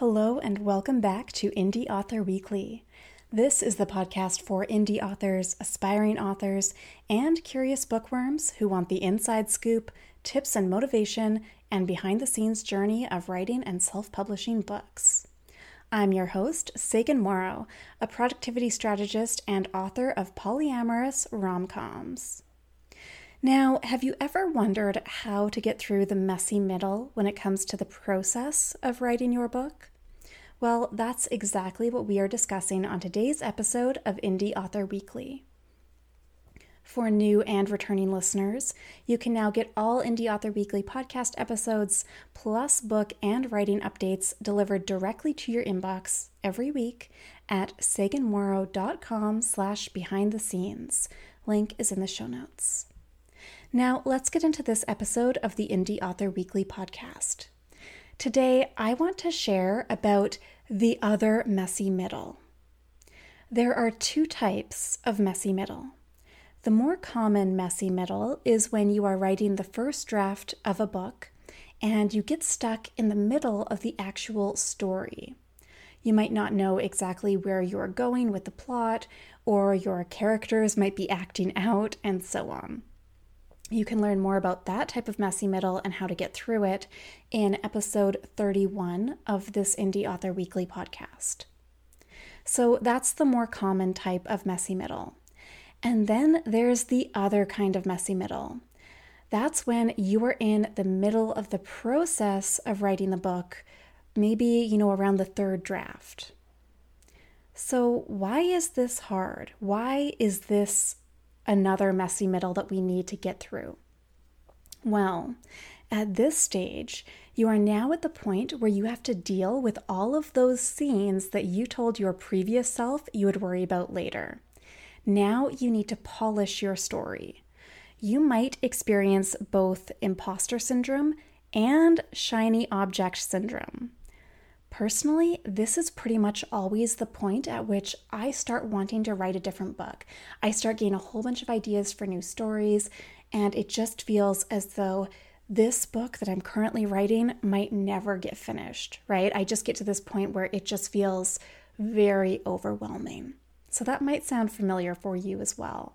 Hello, and welcome back to Indie Author Weekly. This is the podcast for indie authors, aspiring authors, and curious bookworms who want the inside scoop, tips and motivation, and behind the scenes journey of writing and self publishing books. I'm your host, Sagan Morrow, a productivity strategist and author of polyamorous rom coms. Now, have you ever wondered how to get through the messy middle when it comes to the process of writing your book? Well, that's exactly what we are discussing on today's episode of Indie Author Weekly. For new and returning listeners, you can now get all Indie Author Weekly podcast episodes, plus book and writing updates delivered directly to your inbox every week at saganmorrow.com slash behind the scenes. Link is in the show notes. Now, let's get into this episode of the Indie Author Weekly podcast. Today, I want to share about the other messy middle. There are two types of messy middle. The more common messy middle is when you are writing the first draft of a book and you get stuck in the middle of the actual story. You might not know exactly where you're going with the plot, or your characters might be acting out, and so on. You can learn more about that type of messy middle and how to get through it in episode 31 of this Indie Author Weekly podcast. So that's the more common type of messy middle. And then there's the other kind of messy middle. That's when you are in the middle of the process of writing the book, maybe, you know, around the third draft. So, why is this hard? Why is this another messy middle that we need to get through? Well, at this stage, you are now at the point where you have to deal with all of those scenes that you told your previous self you would worry about later. Now you need to polish your story. You might experience both imposter syndrome and shiny object syndrome. Personally, this is pretty much always the point at which I start wanting to write a different book. I start getting a whole bunch of ideas for new stories, and it just feels as though this book that I'm currently writing might never get finished, right? I just get to this point where it just feels very overwhelming. So that might sound familiar for you as well.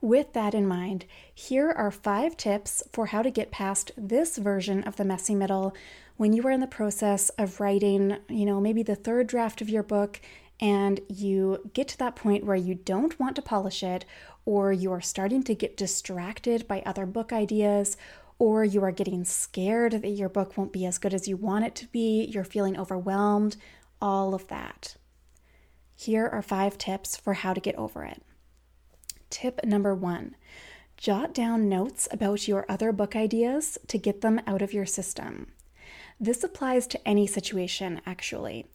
With that in mind, here are five tips for how to get past this version of the messy middle when you are in the process of writing, you know, maybe the third draft of your book and you get to that point where you don't want to polish it, or you are starting to get distracted by other book ideas, or you are getting scared that your book won't be as good as you want it to be, you're feeling overwhelmed, all of that. Here are five tips for how to get over it. Tip number one jot down notes about your other book ideas to get them out of your system. This applies to any situation, actually.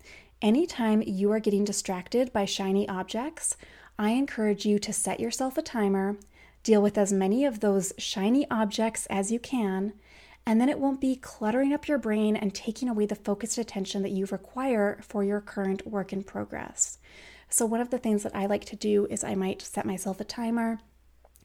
Anytime you are getting distracted by shiny objects, I encourage you to set yourself a timer, deal with as many of those shiny objects as you can, and then it won't be cluttering up your brain and taking away the focused attention that you require for your current work in progress. So, one of the things that I like to do is I might set myself a timer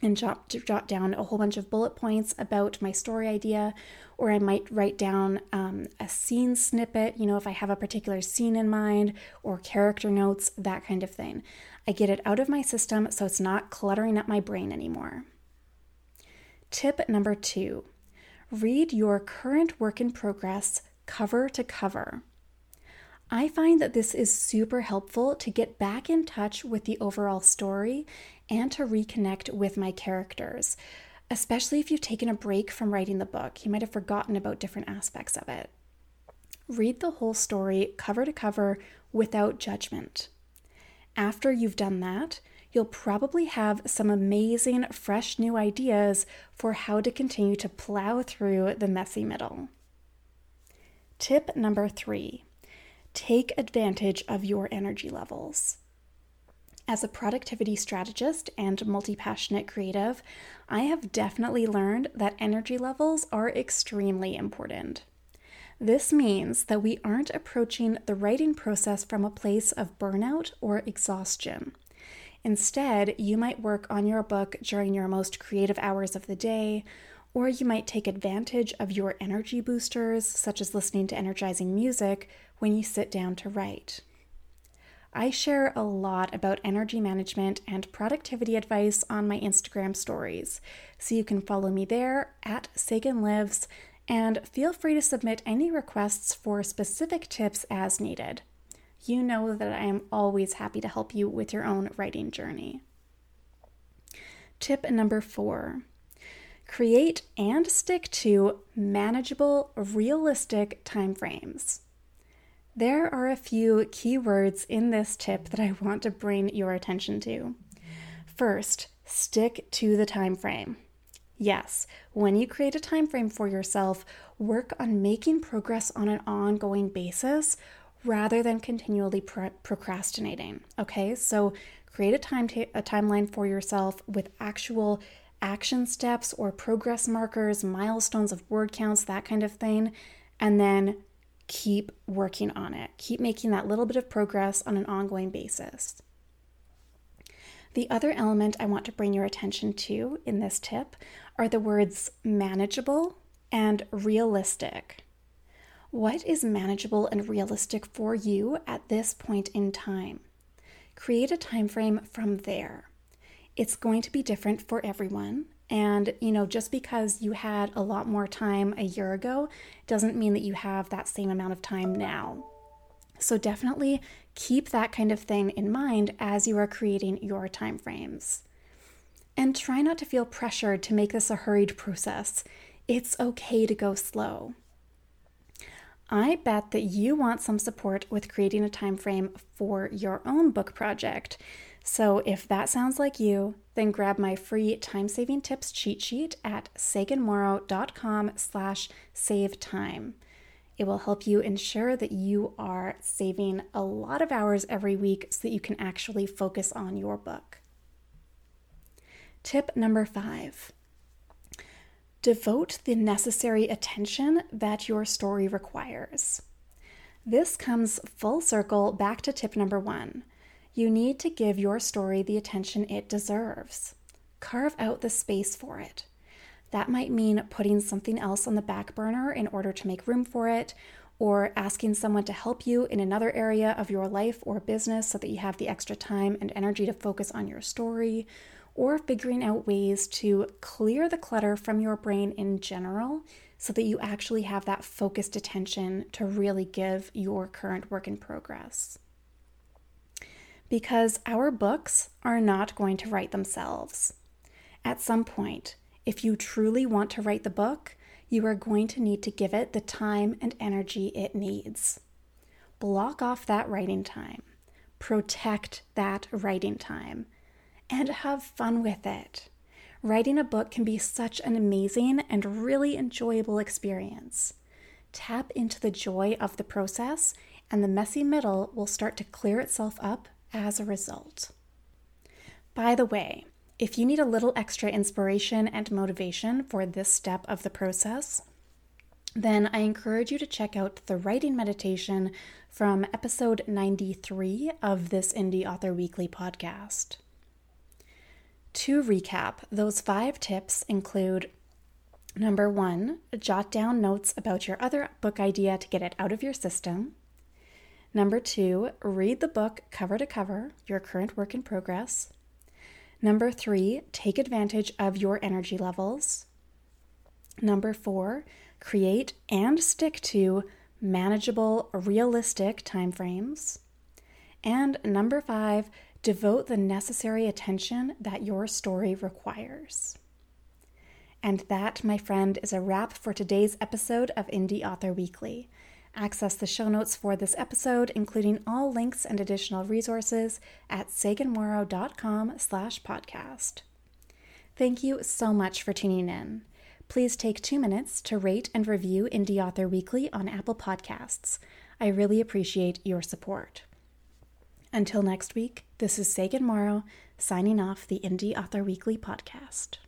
and jot, jot down a whole bunch of bullet points about my story idea, or I might write down um, a scene snippet, you know, if I have a particular scene in mind, or character notes, that kind of thing. I get it out of my system so it's not cluttering up my brain anymore. Tip number two read your current work in progress cover to cover. I find that this is super helpful to get back in touch with the overall story and to reconnect with my characters, especially if you've taken a break from writing the book. You might have forgotten about different aspects of it. Read the whole story cover to cover without judgment. After you've done that, you'll probably have some amazing, fresh new ideas for how to continue to plow through the messy middle. Tip number three take advantage of your energy levels. As a productivity strategist and multi passionate creative, I have definitely learned that energy levels are extremely important. This means that we aren't approaching the writing process from a place of burnout or exhaustion. Instead, you might work on your book during your most creative hours of the day, or you might take advantage of your energy boosters, such as listening to energizing music, when you sit down to write. I share a lot about energy management and productivity advice on my Instagram stories, so you can follow me there at Sagan Lives and feel free to submit any requests for specific tips as needed. You know that I am always happy to help you with your own writing journey. Tip number four create and stick to manageable, realistic timeframes. There are a few key words in this tip that I want to bring your attention to. First, stick to the time frame. Yes, when you create a time frame for yourself, work on making progress on an ongoing basis rather than continually pro- procrastinating. Okay? So, create a time a timeline for yourself with actual action steps or progress markers, milestones of word counts, that kind of thing, and then keep working on it. Keep making that little bit of progress on an ongoing basis. The other element I want to bring your attention to in this tip are the words manageable and realistic. What is manageable and realistic for you at this point in time? Create a time frame from there. It's going to be different for everyone. And, you know, just because you had a lot more time a year ago doesn't mean that you have that same amount of time now. So definitely keep that kind of thing in mind as you are creating your time frames. And try not to feel pressured to make this a hurried process. It's okay to go slow. I bet that you want some support with creating a time frame for your own book project. So if that sounds like you, then grab my free time-saving tips cheat sheet at saganmorrow.com slash save time. It will help you ensure that you are saving a lot of hours every week so that you can actually focus on your book. Tip number five devote the necessary attention that your story requires. This comes full circle back to tip number one. You need to give your story the attention it deserves. Carve out the space for it. That might mean putting something else on the back burner in order to make room for it, or asking someone to help you in another area of your life or business so that you have the extra time and energy to focus on your story, or figuring out ways to clear the clutter from your brain in general so that you actually have that focused attention to really give your current work in progress. Because our books are not going to write themselves. At some point, if you truly want to write the book, you are going to need to give it the time and energy it needs. Block off that writing time. Protect that writing time and have fun with it. Writing a book can be such an amazing and really enjoyable experience. Tap into the joy of the process, and the messy middle will start to clear itself up as a result. By the way, if you need a little extra inspiration and motivation for this step of the process, then I encourage you to check out the writing meditation from episode 93 of this Indie Author Weekly podcast. To recap, those five tips include number one, jot down notes about your other book idea to get it out of your system. Number two, read the book cover to cover, your current work in progress. Number three, take advantage of your energy levels. Number four, create and stick to manageable, realistic timeframes. And number five, Devote the necessary attention that your story requires. And that, my friend, is a wrap for today's episode of Indie Author Weekly. Access the show notes for this episode, including all links and additional resources, at saganmorrow.com slash podcast. Thank you so much for tuning in. Please take two minutes to rate and review Indie Author Weekly on Apple Podcasts. I really appreciate your support. Until next week, this is Sagan Morrow signing off the Indie Author Weekly podcast.